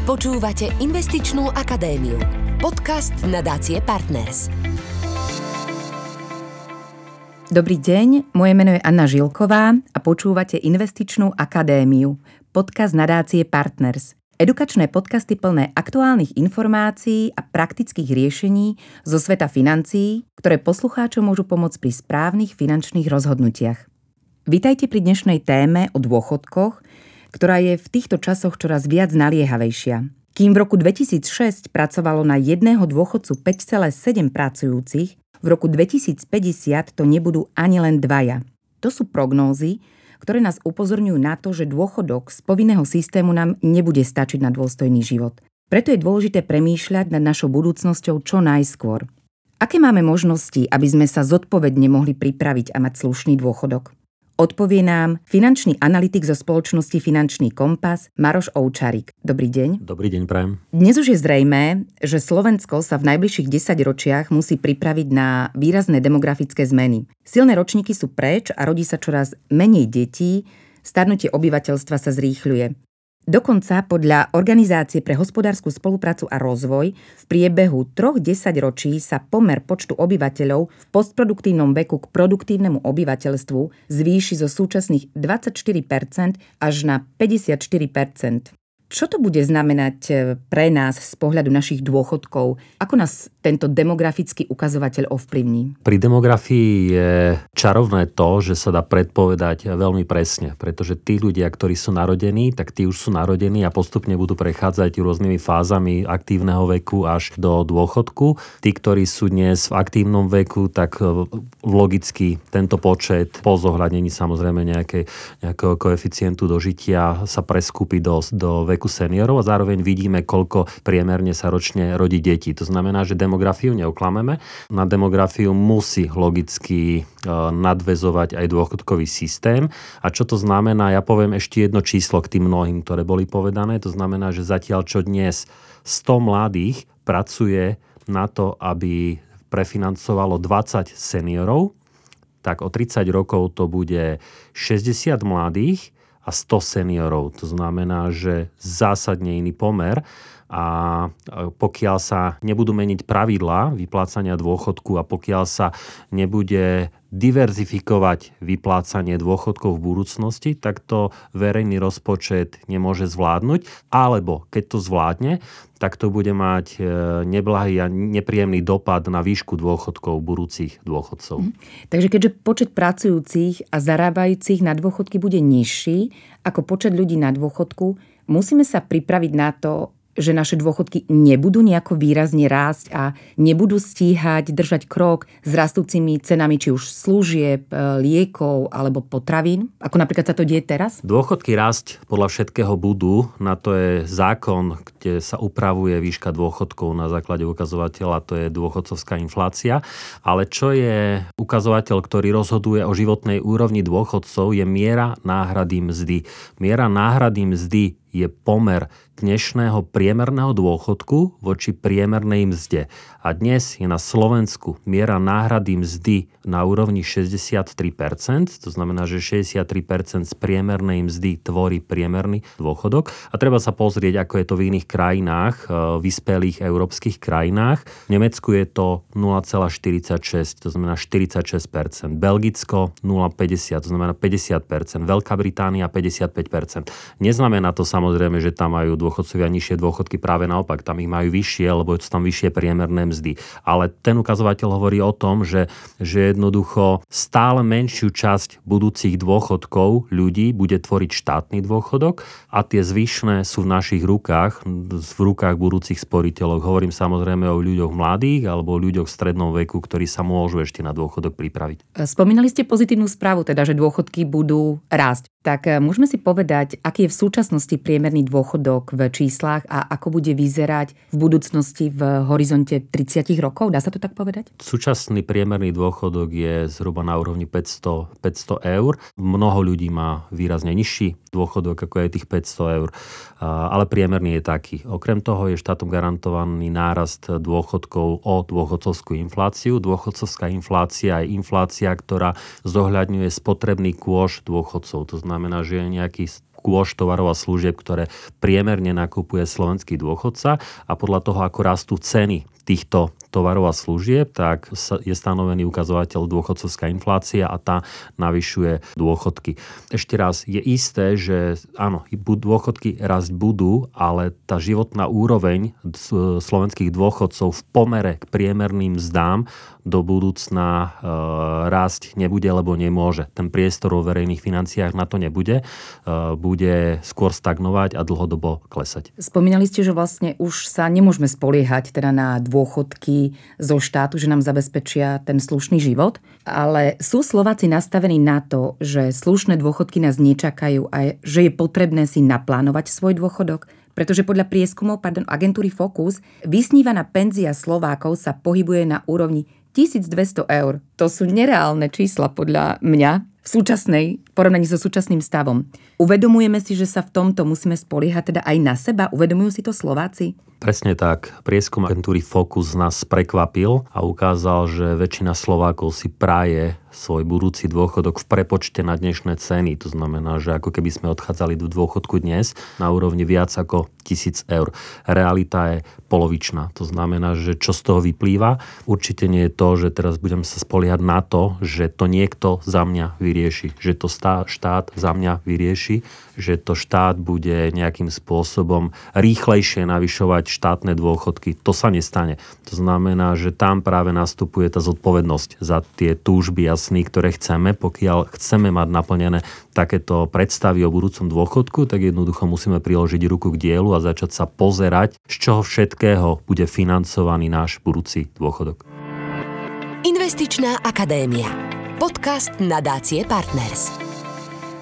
Počúvate Investičnú akadémiu. Podcast nadácie Partners. Dobrý deň, moje meno je Anna Žilková a počúvate Investičnú akadémiu, podcast nadácie Partners. Edukačné podcasty plné aktuálnych informácií a praktických riešení zo sveta financií, ktoré poslucháčom môžu pomôcť pri správnych finančných rozhodnutiach. Vítajte pri dnešnej téme o dôchodkoch, ktorá je v týchto časoch čoraz viac naliehavejšia. Kým v roku 2006 pracovalo na jedného dôchodcu 5,7 pracujúcich, v roku 2050 to nebudú ani len dvaja. To sú prognózy, ktoré nás upozorňujú na to, že dôchodok z povinného systému nám nebude stačiť na dôstojný život. Preto je dôležité premýšľať nad našou budúcnosťou čo najskôr. Aké máme možnosti, aby sme sa zodpovedne mohli pripraviť a mať slušný dôchodok? Odpovie nám finančný analytik zo spoločnosti Finančný kompas Maroš Oučarik. Dobrý deň. Dobrý deň, prajem. Dnes už je zrejmé, že Slovensko sa v najbližších 10 ročiach musí pripraviť na výrazné demografické zmeny. Silné ročníky sú preč a rodí sa čoraz menej detí, starnutie obyvateľstva sa zrýchľuje. Dokonca podľa Organizácie pre hospodárskú spoluprácu a rozvoj v priebehu troch desaťročí sa pomer počtu obyvateľov v postproduktívnom veku k produktívnemu obyvateľstvu zvýši zo súčasných 24% až na 54%. Čo to bude znamenať e, pre nás z pohľadu našich dôchodkov? Ako nás tento demografický ukazovateľ ovplyvní? Pri demografii je čarovné to, že sa dá predpovedať veľmi presne, pretože tí ľudia, ktorí sú narodení, tak tí už sú narodení a postupne budú prechádzať rôznymi fázami aktívneho veku až do dôchodku. Tí, ktorí sú dnes v aktívnom veku, tak e, logicky tento počet po zohľadnení samozrejme nejaké, nejakého koeficientu dožitia sa preskúpi do, do veku veku seniorov a zároveň vidíme, koľko priemerne sa ročne rodí detí. To znamená, že demografiu neoklameme. Na demografiu musí logicky e, nadvezovať aj dôchodkový systém. A čo to znamená? Ja poviem ešte jedno číslo k tým mnohým, ktoré boli povedané. To znamená, že zatiaľ čo dnes 100 mladých pracuje na to, aby prefinancovalo 20 seniorov, tak o 30 rokov to bude 60 mladých a 100 seniorov. To znamená, že zásadne iný pomer a pokiaľ sa nebudú meniť pravidlá vyplácania dôchodku a pokiaľ sa nebude diverzifikovať vyplácanie dôchodkov v budúcnosti, tak to verejný rozpočet nemôže zvládnuť, alebo keď to zvládne, tak to bude mať e, neblahý a nepríjemný dopad na výšku dôchodkov budúcich dôchodcov. Mhm. Takže keďže počet pracujúcich a zarábajúcich na dôchodky bude nižší ako počet ľudí na dôchodku, musíme sa pripraviť na to, že naše dôchodky nebudú nejako výrazne rásť a nebudú stíhať držať krok s rastúcimi cenami či už služieb, e, liekov alebo potravín, ako napríklad sa to deje teraz? Dôchodky rásť podľa všetkého budú. Na to je zákon, kde sa upravuje výška dôchodkov na základe ukazovateľa, to je dôchodcovská inflácia. Ale čo je ukazovateľ, ktorý rozhoduje o životnej úrovni dôchodcov, je miera náhrady mzdy. Miera náhrady mzdy je pomer dnešného priemerného dôchodku voči priemernej mzde. A dnes je na Slovensku miera náhrady mzdy na úrovni 63%, to znamená, že 63% z priemernej mzdy tvorí priemerný dôchodok. A treba sa pozrieť, ako je to v iných krajinách, e, vyspelých európskych krajinách. V Nemecku je to 0,46, to znamená 46%. Belgicko 0,50, to znamená 50%. Veľká Británia 55%. Neznamená to samozrejme, že tam majú dôchodcovia nižšie dôchodky, práve naopak, tam ich majú vyššie, lebo sú tam vyššie priemerné mzdy. Ale ten ukazovateľ hovorí o tom, že, že jednoducho stále menšiu časť budúcich dôchodkov ľudí bude tvoriť štátny dôchodok a tie zvyšné sú v našich rukách, v rukách budúcich sporiteľov. Hovorím samozrejme o ľuďoch mladých alebo o ľuďoch v strednom veku, ktorí sa môžu ešte na dôchodok pripraviť. Spomínali ste pozitívnu správu, teda, že dôchodky budú rásť. Tak eh, môžeme si povedať, aký je v súčasnosti priemerný dôchodok v číslach a ako bude vyzerať v budúcnosti v horizonte 30 rokov? Dá sa to tak povedať? Súčasný priemerný dôchodok je zhruba na úrovni 500, 500 eur. Mnoho ľudí má výrazne nižší dôchodok, ako je tých 500 eur, ale priemerný je taký. Okrem toho je štátom garantovaný nárast dôchodkov o dôchodcovskú infláciu. Dôchodcovská inflácia je inflácia, ktorá zohľadňuje spotrebný kôž dôchodcov. To znamená, že je nejaký kôž tovarov a služieb, ktoré priemerne nakupuje slovenský dôchodca a podľa toho, ako rastú ceny týchto tovarov a služieb, tak je stanovený ukazovateľ dôchodcovská inflácia a tá navyšuje dôchodky. Ešte raz, je isté, že áno, dôchodky rásť budú, ale tá životná úroveň slovenských dôchodcov v pomere k priemerným zdám do budúcna e, rásť nebude, lebo nemôže. Ten priestor vo verejných financiách na to nebude. E, bude skôr stagnovať a dlhodobo klesať. Spomínali ste, že vlastne už sa nemôžeme spoliehať teda na dôchodky zo štátu, že nám zabezpečia ten slušný život, ale sú Slováci nastavení na to, že slušné dôchodky nás nečakajú a že je potrebné si naplánovať svoj dôchodok? pretože podľa prieskumov pardon, agentúry Focus vysnívaná penzia Slovákov sa pohybuje na úrovni 1200 eur. To sú nereálne čísla podľa mňa v súčasnej porovnaní so súčasným stavom. Uvedomujeme si, že sa v tomto musíme spoliehať teda aj na seba? Uvedomujú si to Slováci? Presne tak. Prieskum agentúry Focus nás prekvapil a ukázal, že väčšina Slovákov si praje svoj budúci dôchodok v prepočte na dnešné ceny. To znamená, že ako keby sme odchádzali do dôchodku dnes na úrovni viac ako 1000 eur. Realita je polovičná. To znamená, že čo z toho vyplýva? Určite nie je to, že teraz budem sa spoliehať na to, že to niekto za mňa vyrieši. Že to štát za mňa vyrieši že to štát bude nejakým spôsobom rýchlejšie navyšovať štátne dôchodky. To sa nestane. To znamená, že tam práve nastupuje tá zodpovednosť za tie túžby a sny, ktoré chceme. Pokiaľ chceme mať naplnené takéto predstavy o budúcom dôchodku, tak jednoducho musíme priložiť ruku k dielu a začať sa pozerať, z čoho všetkého bude financovaný náš budúci dôchodok. Investičná akadémia. Podcast nadácie Partners.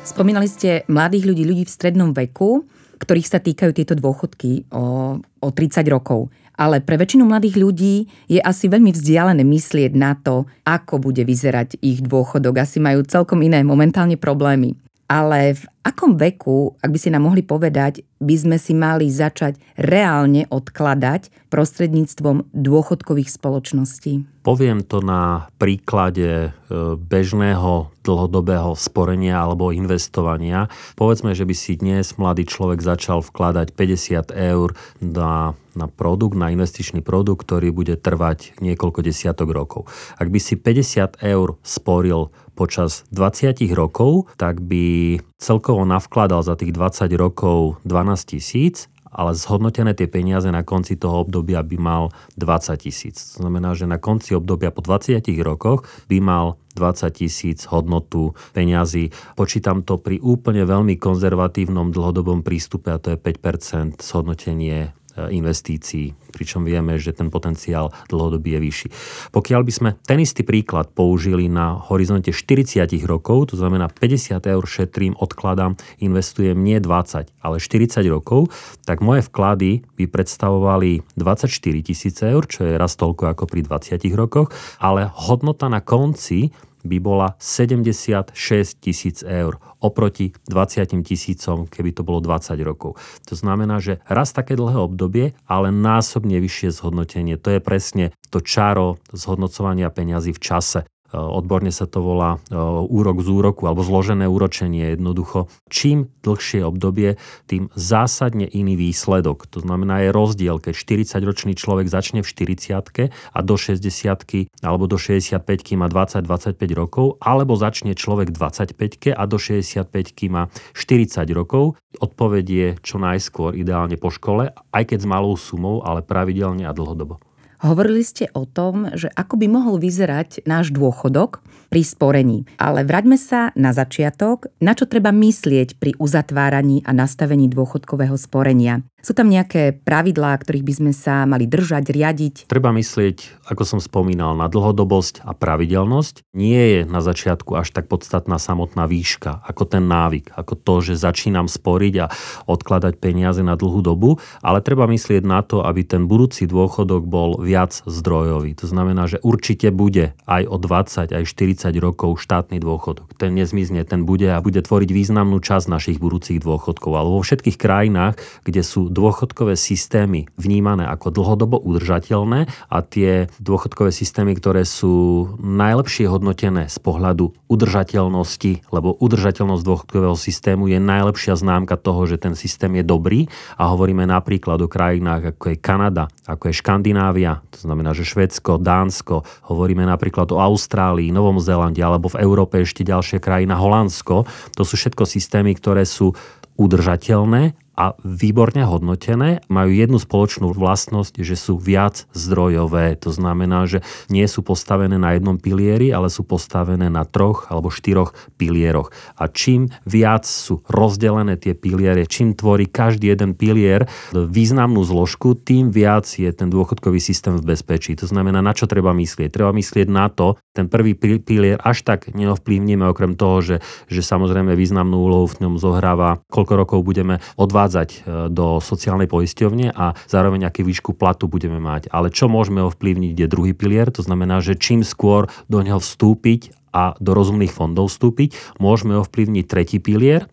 Spomínali ste mladých ľudí, ľudí v strednom veku, ktorých sa týkajú tieto dôchodky o, o 30 rokov. Ale pre väčšinu mladých ľudí je asi veľmi vzdialené myslieť na to, ako bude vyzerať ich dôchodok. Asi majú celkom iné momentálne problémy. Ale v akom veku, ak by ste nám mohli povedať, by sme si mali začať reálne odkladať prostredníctvom dôchodkových spoločností? Poviem to na príklade e, bežného dlhodobého sporenia alebo investovania. Povedzme, že by si dnes mladý človek začal vkladať 50 eur na, na produkt, na investičný produkt, ktorý bude trvať niekoľko desiatok rokov. Ak by si 50 eur sporil počas 20 rokov, tak by celkovo navkladal za tých 20 rokov 12 tisíc ale zhodnotené tie peniaze na konci toho obdobia by mal 20 tisíc. To znamená, že na konci obdobia po 20 rokoch by mal 20 tisíc hodnotu peňazí. Počítam to pri úplne veľmi konzervatívnom dlhodobom prístupe a to je 5% zhodnotenie investícií, pričom vieme, že ten potenciál dlhodobý je vyšší. Pokiaľ by sme ten istý príklad použili na horizonte 40 rokov, to znamená 50 eur šetrím, odkladám, investujem nie 20, ale 40 rokov, tak moje vklady by predstavovali 24 tisíce eur, čo je raz toľko ako pri 20 rokoch, ale hodnota na konci by bola 76 tisíc eur oproti 20 tisícom, keby to bolo 20 rokov. To znamená, že raz také dlhé obdobie, ale násobne vyššie zhodnotenie. To je presne to čaro zhodnocovania peňazí v čase. Eh, odborne sa to volá eh, úrok z úroku alebo zložené úročenie. Jednoducho, čím dlhšie obdobie, tým zásadne iný výsledok. To znamená, je rozdiel, keď 40-ročný človek začne v 40 a do 60 alebo do 65 má 20-25 rokov, alebo začne človek 25 a do 65 má 40 rokov. Odpoveď je čo najskôr, ideálne po škole, aj keď s malou sumou, ale pravidelne a dlhodobo. Hovorili ste o tom, že ako by mohol vyzerať náš dôchodok pri sporení. Ale vraťme sa na začiatok, na čo treba myslieť pri uzatváraní a nastavení dôchodkového sporenia. Sú tam nejaké pravidlá, ktorých by sme sa mali držať, riadiť? Treba myslieť, ako som spomínal, na dlhodobosť a pravidelnosť. Nie je na začiatku až tak podstatná samotná výška, ako ten návyk, ako to, že začínam sporiť a odkladať peniaze na dlhú dobu, ale treba myslieť na to, aby ten budúci dôchodok bol viac zdrojový. To znamená, že určite bude aj o 20, aj 40 rokov štátny dôchodok. Ten nezmizne, ten bude a bude tvoriť významnú časť našich budúcich dôchodkov. Ale vo všetkých krajinách, kde sú dôchodkové systémy vnímané ako dlhodobo udržateľné a tie dôchodkové systémy, ktoré sú najlepšie hodnotené z pohľadu udržateľnosti, lebo udržateľnosť dôchodkového systému je najlepšia známka toho, že ten systém je dobrý a hovoríme napríklad o krajinách ako je Kanada, ako je Škandinávia, to znamená, že Švedsko, Dánsko, hovoríme napríklad o Austrálii, Novom Zélande alebo v Európe ešte ďalšia krajina Holandsko. To sú všetko systémy, ktoré sú udržateľné a výborne hodnotené, majú jednu spoločnú vlastnosť, že sú viac zdrojové. To znamená, že nie sú postavené na jednom pilieri, ale sú postavené na troch alebo štyroch pilieroch. A čím viac sú rozdelené tie piliere, čím tvorí každý jeden pilier významnú zložku, tým viac je ten dôchodkový systém v bezpečí. To znamená, na čo treba myslieť? Treba myslieť na to, ten prvý pilier až tak neovplyvníme, okrem toho, že, že samozrejme významnú úlohu v ňom zohráva, koľko rokov budeme odvádzať odvádzať e, do sociálnej poisťovne a zároveň aký výšku platu budeme mať. Ale čo môžeme ovplyvniť je druhý pilier, to znamená, že čím skôr do neho vstúpiť a do rozumných fondov vstúpiť, môžeme ovplyvniť tretí pilier,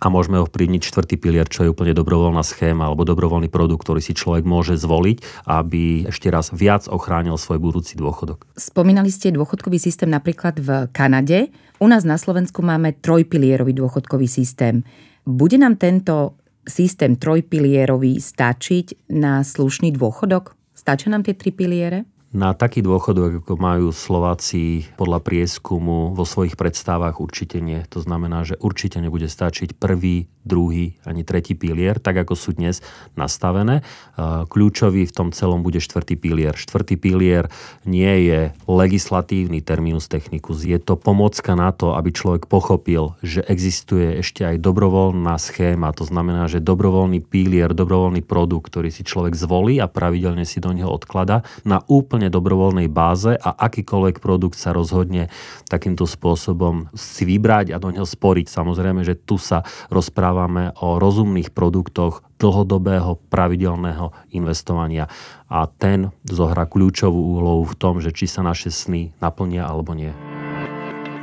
a môžeme ovplyvniť štvrtý pilier, čo je úplne dobrovoľná schéma alebo dobrovoľný produkt, ktorý si človek môže zvoliť, aby ešte raz viac ochránil svoj budúci dôchodok. Spomínali ste dôchodkový systém napríklad v Kanade. U nás na Slovensku máme trojpilierový dôchodkový systém. Bude nám tento systém trojpilierový stačiť na slušný dôchodok? Stačia nám tie tri piliere? Na taký dôchodok, ako majú Slováci podľa prieskumu vo svojich predstavách určite nie. To znamená, že určite nebude stačiť prvý, druhý ani tretí pilier, tak ako sú dnes nastavené. Kľúčový v tom celom bude štvrtý pilier. Štvrtý pilier nie je legislatívny terminus technicus. Je to pomocka na to, aby človek pochopil, že existuje ešte aj dobrovoľná schéma. To znamená, že dobrovoľný pilier, dobrovoľný produkt, ktorý si človek zvolí a pravidelne si do neho odklada na úplne úplne dobrovoľnej báze a akýkoľvek produkt sa rozhodne takýmto spôsobom si vybrať a do neho sporiť. Samozrejme, že tu sa rozprávame o rozumných produktoch dlhodobého pravidelného investovania a ten zohrá kľúčovú úlohu v tom, že či sa naše sny naplnia alebo nie.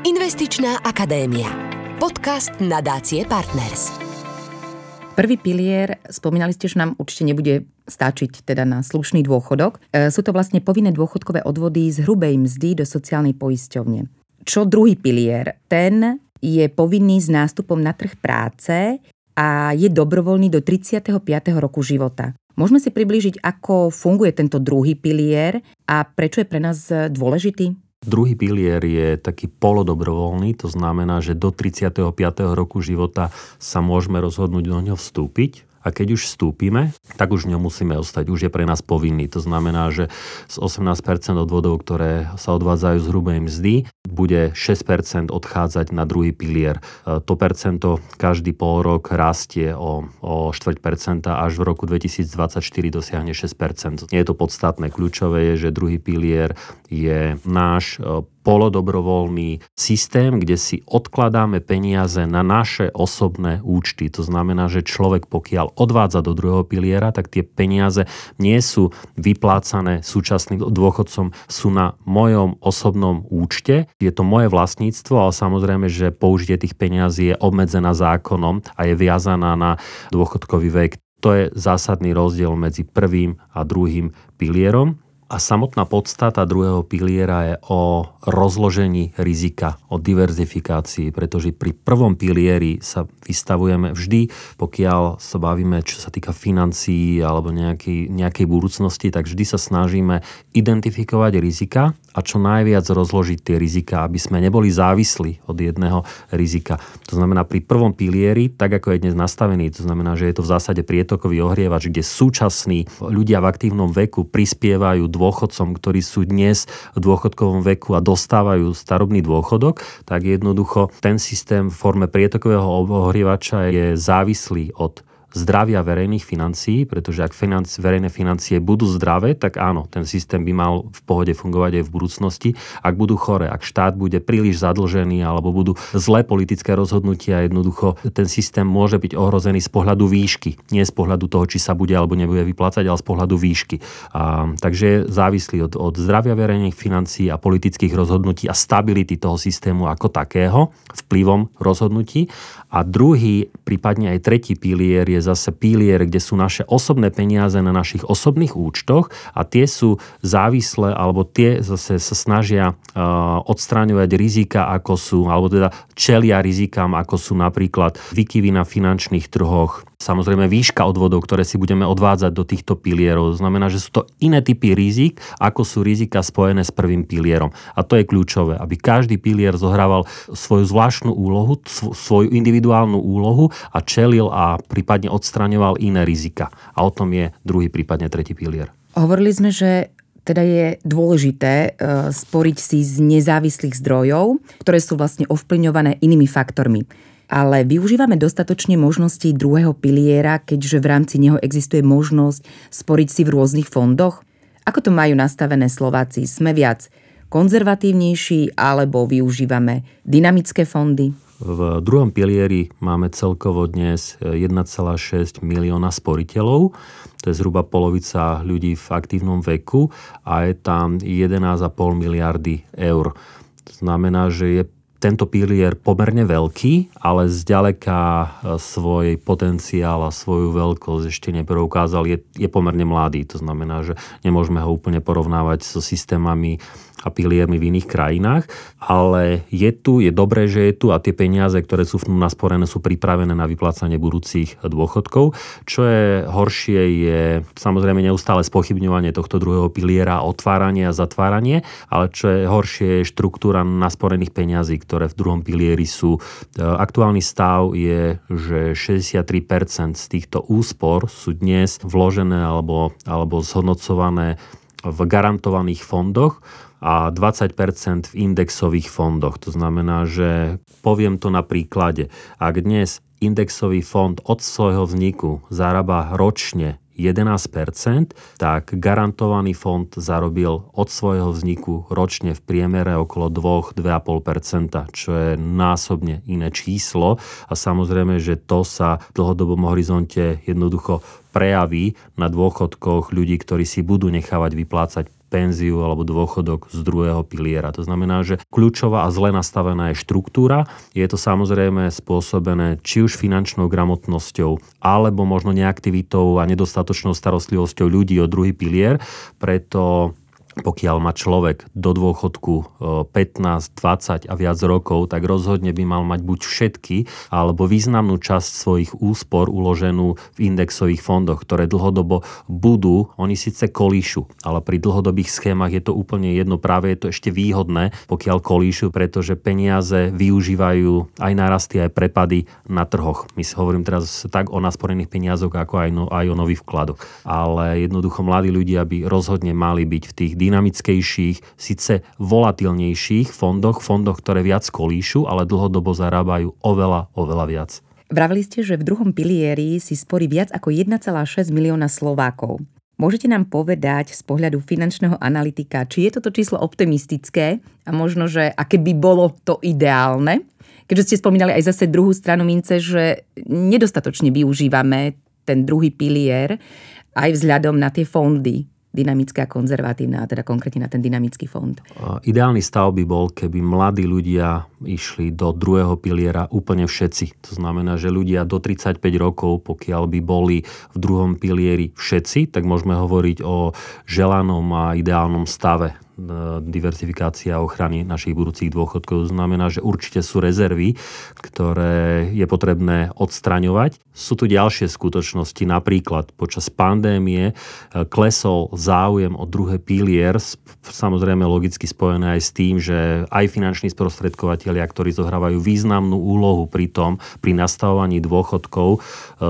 Investičná akadémia. Podcast nadácie Partners. Prvý pilier, spomínali ste, že nám určite nebude stačiť teda na slušný dôchodok. E, sú to vlastne povinné dôchodkové odvody z hrubej mzdy do sociálnej poisťovne. Čo druhý pilier? Ten je povinný s nástupom na trh práce a je dobrovoľný do 35. roku života. Môžeme si priblížiť, ako funguje tento druhý pilier a prečo je pre nás dôležitý? Druhý pilier je taký polodobrovoľný, to znamená, že do 35. roku života sa môžeme rozhodnúť do ňoho vstúpiť a keď už vstúpime, tak už nemusíme ostať, už je pre nás povinný. To znamená, že z 18% odvodov, ktoré sa odvádzajú z hrubej mzdy, bude 6% odchádzať na druhý pilier. E, to percento každý pol rok rastie o, o 4% až v roku 2024 dosiahne 6%. Nie je to podstatné. Kľúčové je, že druhý pilier je náš e, polodobrovoľný systém, kde si odkladáme peniaze na naše osobné účty. To znamená, že človek pokiaľ odvádza do druhého piliera, tak tie peniaze nie sú vyplácané súčasným dôchodcom, sú na mojom osobnom účte. Je to moje vlastníctvo, ale samozrejme, že použitie tých peniazí je obmedzená zákonom a je viazaná na dôchodkový vek. To je zásadný rozdiel medzi prvým a druhým pilierom. A samotná podstata druhého piliera je o rozložení rizika, o diverzifikácii, pretože pri prvom pilieri sa vystavujeme vždy, pokiaľ sa bavíme, čo sa týka financií alebo nejakej, nejakej budúcnosti, tak vždy sa snažíme identifikovať rizika a čo najviac rozložiť tie rizika, aby sme neboli závislí od jedného rizika. To znamená, pri prvom pilieri, tak ako je dnes nastavený, to znamená, že je to v zásade prietokový ohrievač, kde súčasní ľudia v aktívnom veku prispievajú dôchodcom, ktorí sú dnes v dôchodkovom veku a dostávajú starobný dôchodok, tak jednoducho ten systém v forme prietokového ohrievača je závislý od zdravia verejných financií, pretože ak financ, verejné financie budú zdravé, tak áno, ten systém by mal v pohode fungovať aj v budúcnosti. Ak budú chore, ak štát bude príliš zadlžený alebo budú zlé politické rozhodnutia, jednoducho ten systém môže byť ohrozený z pohľadu výšky, nie z pohľadu toho, či sa bude alebo nebude vyplácať, ale z pohľadu výšky. A, takže je závislý od, od zdravia verejných financií a politických rozhodnutí a stability toho systému ako takého vplyvom rozhodnutí. A druhý, prípadne aj tretí pilier je je zase pilier, kde sú naše osobné peniaze na našich osobných účtoch a tie sú závislé, alebo tie zase sa snažia uh, odstráňovať rizika, ako sú, alebo teda čelia rizikám, ako sú napríklad vykyvy na finančných trhoch, Samozrejme výška odvodov, ktoré si budeme odvádzať do týchto pilierov. Znamená, že sú to iné typy rizik, ako sú rizika spojené s prvým pilierom. A to je kľúčové, aby každý pilier zohrával svoju zvláštnu úlohu, svoju individuálnu úlohu a čelil a prípadne odstraňoval iné rizika. A o tom je druhý, prípadne tretí pilier. Hovorili sme, že teda je dôležité e, sporiť si z nezávislých zdrojov, ktoré sú vlastne ovplyvňované inými faktormi ale využívame dostatočne možnosti druhého piliera, keďže v rámci neho existuje možnosť sporiť si v rôznych fondoch? Ako to majú nastavené Slováci? Sme viac konzervatívnejší alebo využívame dynamické fondy? V druhom pilieri máme celkovo dnes 1,6 milióna sporiteľov. To je zhruba polovica ľudí v aktívnom veku a je tam 11,5 miliardy eur. To znamená, že je tento pilier pomerne veľký, ale zďaleka e, svoj potenciál a svoju veľkosť ešte nepreukázal. Je, je pomerne mladý, to znamená, že nemôžeme ho úplne porovnávať so systémami a piliermi v iných krajinách, ale je tu, je dobré, že je tu a tie peniaze, ktoré sú nasporené, sú pripravené na vyplácanie budúcich dôchodkov. Čo je horšie, je samozrejme neustále spochybňovanie tohto druhého piliera, otváranie a zatváranie, ale čo je horšie, je štruktúra nasporených peňazí, ktoré v druhom pilieri sú. E, aktuálny stav je, že 63% z týchto úspor sú dnes vložené alebo, alebo zhodnocované v garantovaných fondoch a 20% v indexových fondoch. To znamená, že poviem to na príklade. Ak dnes indexový fond od svojho vzniku zarába ročne 11%, tak garantovaný fond zarobil od svojho vzniku ročne v priemere okolo 2-2,5%, čo je násobne iné číslo. A samozrejme, že to sa v dlhodobom horizonte jednoducho prejaví na dôchodkoch ľudí, ktorí si budú nechávať vyplácať penziu alebo dôchodok z druhého piliera. To znamená, že kľúčová a zle nastavená je štruktúra. Je to samozrejme spôsobené či už finančnou gramotnosťou, alebo možno neaktivitou a nedostatočnou starostlivosťou ľudí o druhý pilier. Preto pokiaľ má človek do dôchodku 15, e, 20 a viac rokov, tak rozhodne by mal mať buď všetky, alebo významnú časť svojich úspor uloženú v indexových fondoch, ktoré dlhodobo budú, oni síce kolíšu, ale pri dlhodobých schémach je to úplne jedno, práve je to ešte výhodné, pokiaľ kolíšu, pretože peniaze využívajú aj narasty, aj prepady na trhoch. My si hovorím teraz tak o nasporených peniazoch, ako aj, no, aj o nových vkladoch. Ale jednoducho mladí ľudia by rozhodne mali byť v tých dynamickejších, síce volatilnejších fondoch, fondoch, ktoré viac kolíšu, ale dlhodobo zarábajú oveľa, oveľa viac. Vravili ste, že v druhom pilieri si sporí viac ako 1,6 milióna Slovákov. Môžete nám povedať z pohľadu finančného analytika, či je toto číslo optimistické a možno, že aké by bolo to ideálne? Keďže ste spomínali aj zase druhú stranu mince, že nedostatočne využívame ten druhý pilier aj vzhľadom na tie fondy, dynamická a konzervatívna, a teda konkrétne na ten dynamický fond. Ideálny stav by bol, keby mladí ľudia išli do druhého piliera úplne všetci. To znamená, že ľudia do 35 rokov, pokiaľ by boli v druhom pilieri všetci, tak môžeme hovoriť o želanom a ideálnom stave diversifikácia ochrany našich budúcich dôchodkov. Znamená, že určite sú rezervy, ktoré je potrebné odstraňovať. Sú tu ďalšie skutočnosti, napríklad počas pandémie e, klesol záujem o druhé pilier, samozrejme logicky spojené aj s tým, že aj finanční sprostredkovateľia, ktorí zohrávajú významnú úlohu pri tom, pri nastavovaní dôchodkov e,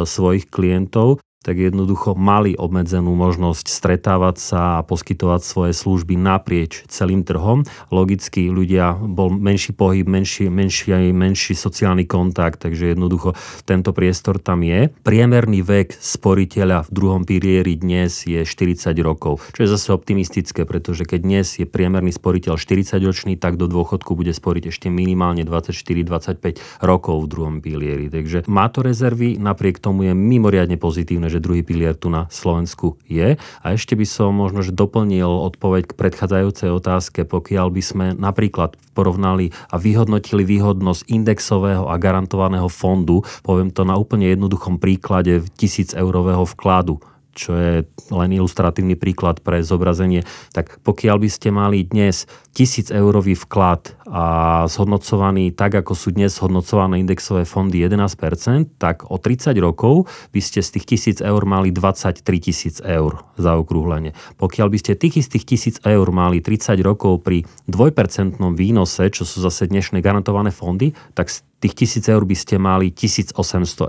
svojich klientov, tak jednoducho mali obmedzenú možnosť stretávať sa a poskytovať svoje služby naprieč celým trhom. Logicky ľudia, bol menší pohyb, menší, menší, menší sociálny kontakt, takže jednoducho tento priestor tam je. Priemerný vek sporiteľa v druhom pilieri dnes je 40 rokov, čo je zase optimistické, pretože keď dnes je priemerný sporiteľ 40 ročný, tak do dôchodku bude sporiť ešte minimálne 24-25 rokov v druhom pilieri. Takže má to rezervy, napriek tomu je mimoriadne pozitívne, vieme, že druhý pilier tu na Slovensku je. A ešte by som možno, že doplnil odpoveď k predchádzajúcej otázke, pokiaľ by sme napríklad porovnali a vyhodnotili výhodnosť indexového a garantovaného fondu, poviem to na úplne jednoduchom príklade 1000 eurového vkladu čo je len ilustratívny príklad pre zobrazenie, tak pokiaľ by ste mali dnes 1000 eurový vklad a zhodnocovaný tak, ako sú dnes zhodnocované indexové fondy 11%, tak o 30 rokov by ste z tých 1000 eur mali 23 tisíc eur za okrúhlenie. Pokiaľ by ste tých istých 1000 eur mali 30 rokov pri 2% výnose, čo sú zase dnešné garantované fondy, tak tých 1000 eur by ste mali 1800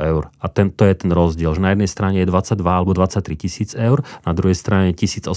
eur. A tento je ten rozdiel, že na jednej strane je 22 alebo 23 tisíc eur, na druhej strane 1800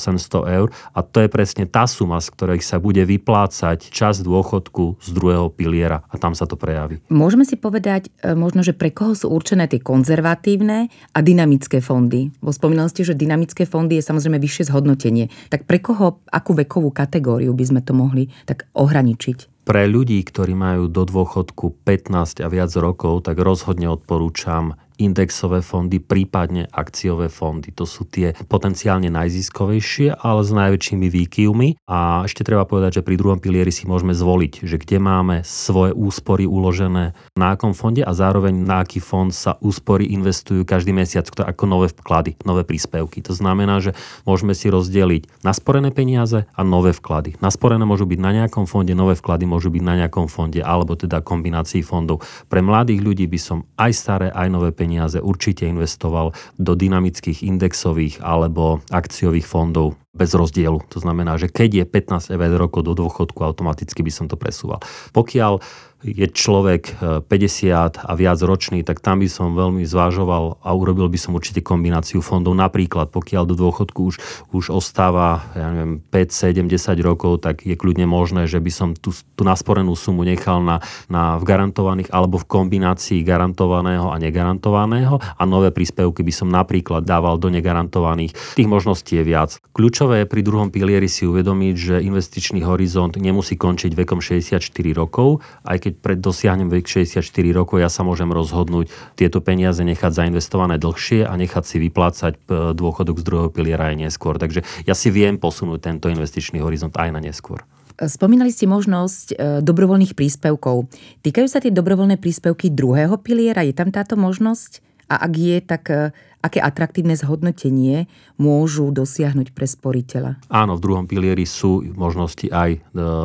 eur a to je presne tá suma, z ktorej sa bude vyplácať čas dôchodku z druhého piliera a tam sa to prejaví. Môžeme si povedať e, možno, že pre koho sú určené tie konzervatívne a dynamické fondy? Bo spomínali ste, že dynamické fondy je samozrejme vyššie zhodnotenie. Tak pre koho, akú vekovú kategóriu by sme to mohli tak ohraničiť? Pre ľudí, ktorí majú do dôchodku 15 a viac rokov, tak rozhodne odporúčam indexové fondy, prípadne akciové fondy. To sú tie potenciálne najziskovejšie, ale s najväčšími výkyvmi. A ešte treba povedať, že pri druhom pilieri si môžeme zvoliť, že kde máme svoje úspory uložené na akom fonde a zároveň na aký fond sa úspory investujú každý mesiac ako nové vklady, nové príspevky. To znamená, že môžeme si rozdeliť nasporené peniaze a nové vklady. Nasporené môžu byť na nejakom fonde, nové vklady môžu byť na nejakom fonde, alebo teda kombinácii fondov. Pre mladých ľudí by som aj staré, aj nové peniaze peniaze určite investoval do dynamických indexových alebo akciových fondov bez rozdielu. To znamená, že keď je 15 rokov do dôchodku, automaticky by som to presúval. Pokiaľ je človek 50 e, a viac ročný, tak tam by som veľmi zvážoval a urobil by som určite kombináciu fondov. Napríklad, pokiaľ do dôchodku už, už ostáva, ja neviem, 5, 7, 10 rokov, tak je kľudne možné, že by som tú, tú nasporenú sumu nechal na, na v garantovaných alebo v kombinácii garantovaného a negarantovaného a nové príspevky by som napríklad dával do negarantovaných. Tých možností je viac. Kľúčové je pri druhom pilieri si uvedomiť, že investičný horizont nemusí končiť vekom 64 rokov, aj keď pred dosiahnem vek 64 rokov, ja sa môžem rozhodnúť tieto peniaze nechať zainvestované dlhšie a nechať si vyplácať dôchodok z druhého piliera aj neskôr. Takže ja si viem posunúť tento investičný horizont aj na neskôr. Spomínali ste možnosť e, dobrovoľných príspevkov. Týkajú sa tie dobrovoľné príspevky druhého piliera? Je tam táto možnosť? A ak je, tak e, aké atraktívne zhodnotenie môžu dosiahnuť pre sporiteľa? Áno, v druhom pilieri sú možnosti aj e,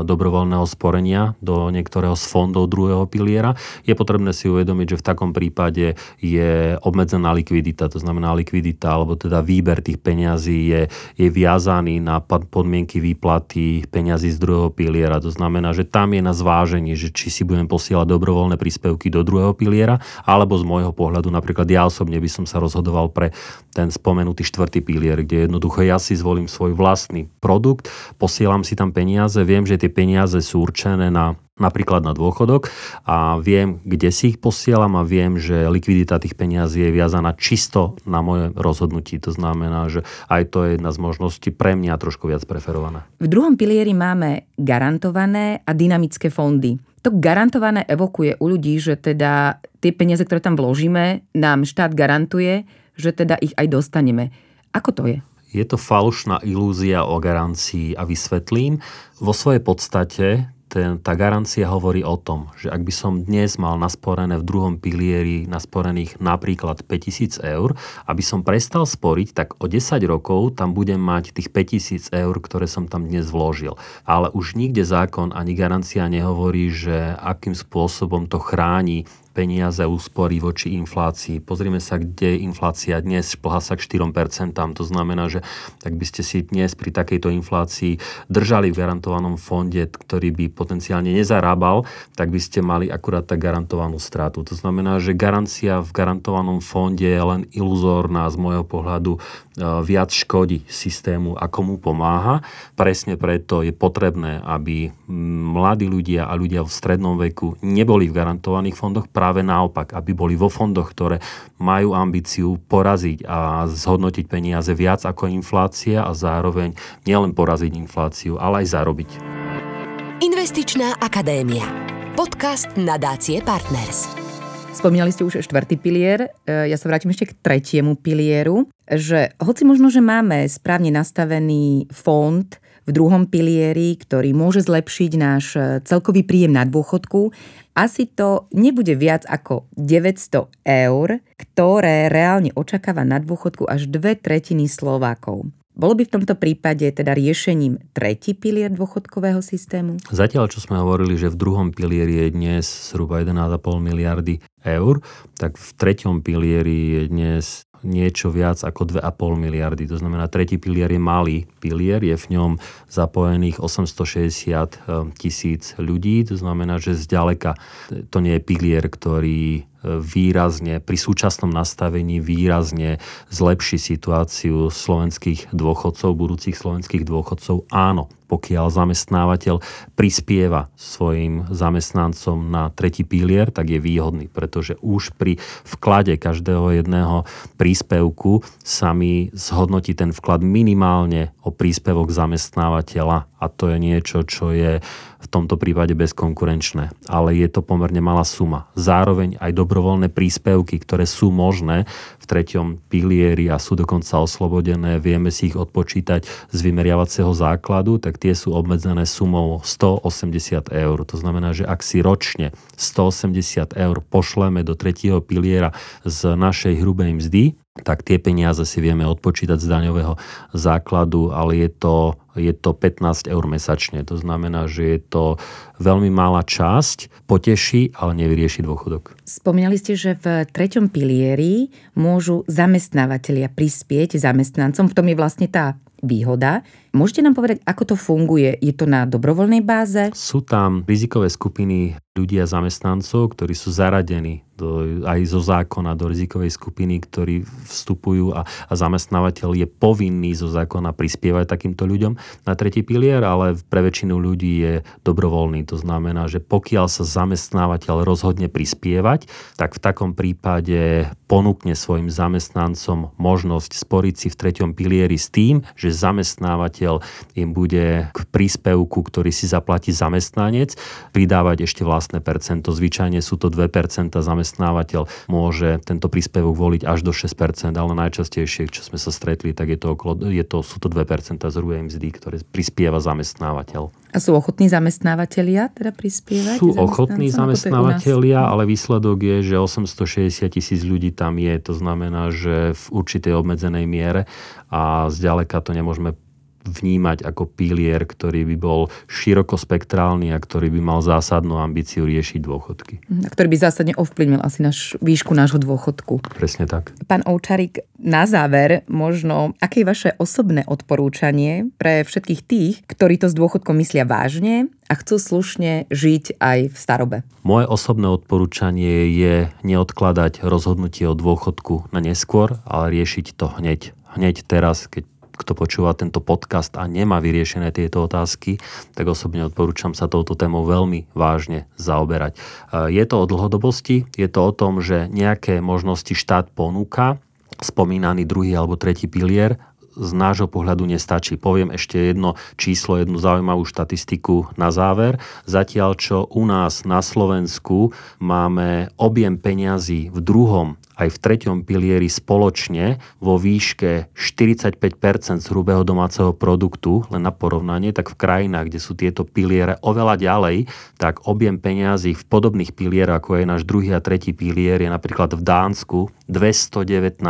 dobrovoľného sporenia do niektorého z fondov druhého piliera. Je potrebné si uvedomiť, že v takom prípade je obmedzená likvidita, to znamená likvidita alebo teda výber tých peňazí je, je viazaný na podmienky výplaty peňazí z druhého piliera. To znamená, že tam je na zváženie, že či si budem posielať dobrovoľné príspevky do druhého piliera, alebo z môjho pohľadu napríklad ja osobne by som sa rozhodoval považoval pre ten spomenutý štvrtý pilier, kde jednoducho ja si zvolím svoj vlastný produkt, posielam si tam peniaze, viem, že tie peniaze sú určené na napríklad na dôchodok a viem, kde si ich posielam a viem, že likvidita tých peniazí je viazaná čisto na moje rozhodnutí. To znamená, že aj to je jedna z možností pre mňa trošku viac preferované. V druhom pilieri máme garantované a dynamické fondy. To garantované evokuje u ľudí, že teda tie peniaze, ktoré tam vložíme, nám štát garantuje, že teda ich aj dostaneme. Ako to je? Je to falošná ilúzia o garancii a vysvetlím. Vo svojej podstate ten, tá garancia hovorí o tom, že ak by som dnes mal nasporené v druhom pilieri nasporených napríklad 5000 eur, aby som prestal sporiť, tak o 10 rokov tam budem mať tých 5000 eur, ktoré som tam dnes vložil. Ale už nikde zákon ani garancia nehovorí, že akým spôsobom to chráni peniaze úspory voči inflácii. Pozrime sa, kde je inflácia dnes šplhá sa k 4%. To znamená, že tak by ste si dnes pri takejto inflácii držali v garantovanom fonde, ktorý by potenciálne nezarábal, tak by ste mali akurát tak garantovanú stratu. To znamená, že garancia v garantovanom fonde je len iluzórna z môjho pohľadu viac škodí systému, ako mu pomáha. Presne preto je potrebné, aby mladí ľudia a ľudia v strednom veku neboli v garantovaných fondoch, práve naopak, aby boli vo fondoch, ktoré majú ambíciu poraziť a zhodnotiť peniaze viac ako inflácia a zároveň nielen poraziť infláciu, ale aj zarobiť. Investičná akadémia. Podcast nadácie Partners. Spomínali ste už štvrtý pilier, e, ja sa vrátim ešte k tretiemu pilieru, že hoci možno, že máme správne nastavený fond v druhom pilieri, ktorý môže zlepšiť náš e, celkový príjem na dôchodku, asi to nebude viac ako 900 eur, ktoré reálne očakáva na dôchodku až dve tretiny Slovákov. Bolo by v tomto prípade teda riešením tretí pilier dôchodkového systému? Zatiaľ, čo sme hovorili, že v druhom pilieri je dnes zhruba 1,5 miliardy eur, tak v treťom pilieri je dnes niečo viac ako 2,5 miliardy. To znamená, tretí pilier je malý pilier, je v ňom zapojených 860 eh, tisíc ľudí, to znamená, že zďaleka to nie je pilier, ktorý výrazne, pri súčasnom nastavení výrazne zlepší situáciu slovenských dôchodcov, budúcich slovenských dôchodcov? Áno, pokiaľ zamestnávateľ prispieva svojim zamestnancom na tretí pilier, tak je výhodný, pretože už pri vklade každého jedného príspevku sa mi zhodnotí ten vklad minimálne o príspevok zamestnávateľa a to je niečo, čo je v tomto prípade bezkonkurenčné. Ale je to pomerne malá suma. Zároveň aj dobrovoľné príspevky, ktoré sú možné v treťom pilieri a sú dokonca oslobodené, vieme si ich odpočítať z vymeriavacieho základu, tak tie sú obmedzené sumou 180 eur. To znamená, že ak si ročne 180 eur pošleme do tretieho piliera z našej hrubej mzdy, tak tie peniaze si vieme odpočítať z daňového základu, ale je to, je to 15 eur mesačne. To znamená, že je to veľmi malá časť, poteší, ale nevyrieši dôchodok. Spomínali ste, že v treťom pilieri môžu zamestnávateľia prispieť zamestnancom. V tom je vlastne tá výhoda. Môžete nám povedať, ako to funguje? Je to na dobrovoľnej báze? Sú tam rizikové skupiny ľudí a zamestnancov, ktorí sú zaradení do, aj zo zákona do rizikovej skupiny, ktorí vstupujú a, a zamestnávateľ je povinný zo zákona prispievať takýmto ľuďom na tretí pilier, ale pre väčšinu ľudí je dobrovoľný. To znamená, že pokiaľ sa zamestnávateľ rozhodne prispievať, tak v takom prípade ponúkne svojim zamestnancom možnosť sporiť si v treťom pilieri s tým, že zamestnávateľ im bude k príspevku, ktorý si zaplatí zamestnanec, pridávať ešte vlastné percento. Zvyčajne sú to 2%, zamestnávateľ môže tento príspevok voliť až do 6%, ale najčastejšie, čo sme sa stretli, tak je to, okolo, je to, sú to 2% z hrubej mzdy, ktoré prispieva zamestnávateľ. A sú ochotní zamestnávateľia teda prispievať? Sú ochotní zamestnávateľia, ale výsledok je, že 860 tisíc ľudí tam je. To znamená, že v určitej obmedzenej miere a zďaleka to nemôžeme vnímať ako pilier, ktorý by bol širokospektrálny a ktorý by mal zásadnú ambíciu riešiť dôchodky. A ktorý by zásadne ovplyvnil asi naš, výšku nášho dôchodku. Presne tak. Pán Oučarik, na záver možno, aké je vaše osobné odporúčanie pre všetkých tých, ktorí to s dôchodkom myslia vážne a chcú slušne žiť aj v starobe? Moje osobné odporúčanie je neodkladať rozhodnutie o dôchodku na neskôr, ale riešiť to hneď. Hneď teraz, keď kto počúva tento podcast a nemá vyriešené tieto otázky, tak osobne odporúčam sa touto témou veľmi vážne zaoberať. E, je to o dlhodobosti, je to o tom, že nejaké možnosti štát ponúka, spomínaný druhý alebo tretí pilier, z nášho pohľadu nestačí. Poviem ešte jedno číslo, jednu zaujímavú štatistiku na záver. Zatiaľ, čo u nás na Slovensku máme objem peňazí v druhom aj v treťom pilieri spoločne vo výške 45 z hrubého domáceho produktu, len na porovnanie, tak v krajinách, kde sú tieto piliere oveľa ďalej, tak objem peňazí v podobných pilieroch, ako je náš druhý a tretí pilier, je napríklad v Dánsku 219%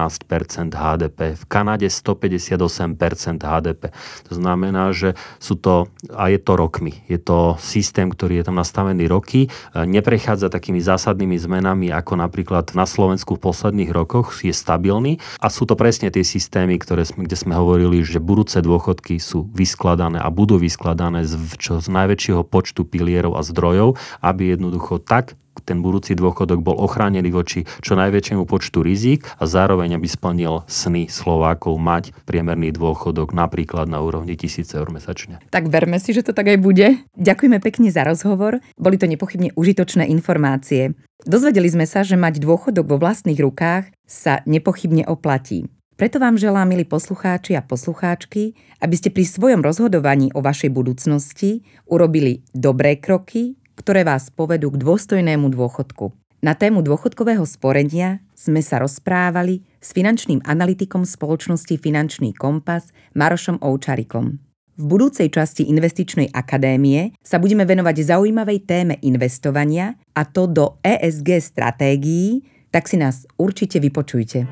HDP, v Kanade 158% HDP. To znamená, že sú to, a je to rokmi, je to systém, ktorý je tam nastavený roky, neprechádza takými zásadnými zmenami, ako napríklad na Slovensku v posledných rokoch je stabilný a sú to presne tie systémy, ktoré sme, kde sme hovorili, že budúce dôchodky sú vyskladané a budú vyskladané z, čo, z najväčšieho počtu pilierov a zdrojov, aby jednoducho tak ten budúci dôchodok bol ochránený voči čo najväčšiemu počtu rizik a zároveň aby splnil sny Slovákov mať priemerný dôchodok napríklad na úrovni 1000 eur mesačne. Tak verme si, že to tak aj bude. Ďakujeme pekne za rozhovor. Boli to nepochybne užitočné informácie. Dozvedeli sme sa, že mať dôchodok vo vlastných rukách sa nepochybne oplatí. Preto vám želám, milí poslucháči a poslucháčky, aby ste pri svojom rozhodovaní o vašej budúcnosti urobili dobré kroky, ktoré vás povedú k dôstojnému dôchodku. Na tému dôchodkového sporenia sme sa rozprávali s finančným analytikom spoločnosti Finančný kompas Marošom Oučarikom. V budúcej časti Investičnej akadémie sa budeme venovať zaujímavej téme investovania a to do ESG stratégií, tak si nás určite vypočujte.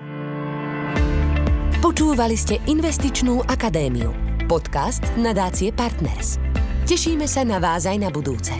Počúvali ste Investičnú akadémiu, podcast nadácie Partners. Tešíme sa na vás aj na budúce.